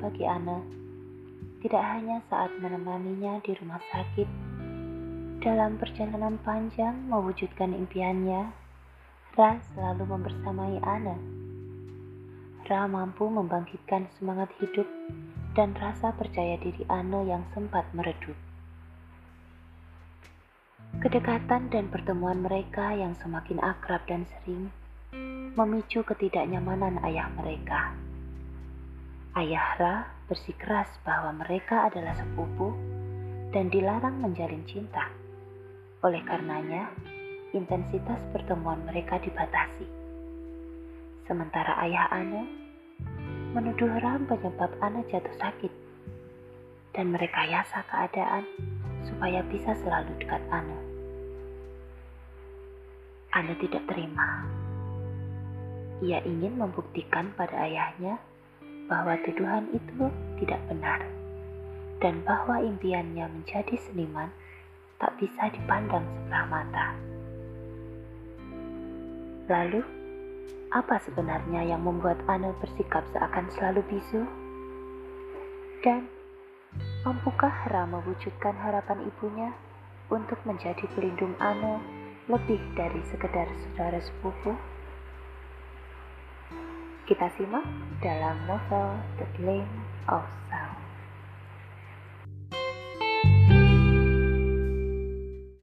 bagi Anne, tidak hanya saat menemaninya di rumah sakit, dalam perjalanan panjang mewujudkan impiannya, Ra selalu membersamai Anne. Ra mampu membangkitkan semangat hidup dan rasa percaya diri Anne yang sempat meredup. Kedekatan dan pertemuan mereka yang semakin akrab dan sering memicu ketidaknyamanan ayah mereka. Ayah Ra bersikeras bahwa mereka adalah sepupu dan dilarang menjalin cinta. Oleh karenanya, intensitas pertemuan mereka dibatasi. Sementara ayah Ana menuduh Ram penyebab Ana jatuh sakit dan merekayasa keadaan supaya bisa selalu dekat Ana. Ana tidak terima. Ia ingin membuktikan pada ayahnya bahwa tuduhan itu tidak benar dan bahwa impiannya menjadi seniman tak bisa dipandang sebelah mata. Lalu, apa sebenarnya yang membuat Ana bersikap seakan selalu bisu? Dan, mampukah Hera mewujudkan harapan ibunya untuk menjadi pelindung Ana lebih dari sekedar saudara sepupu? Kita simak dalam novel The Flame of Sound.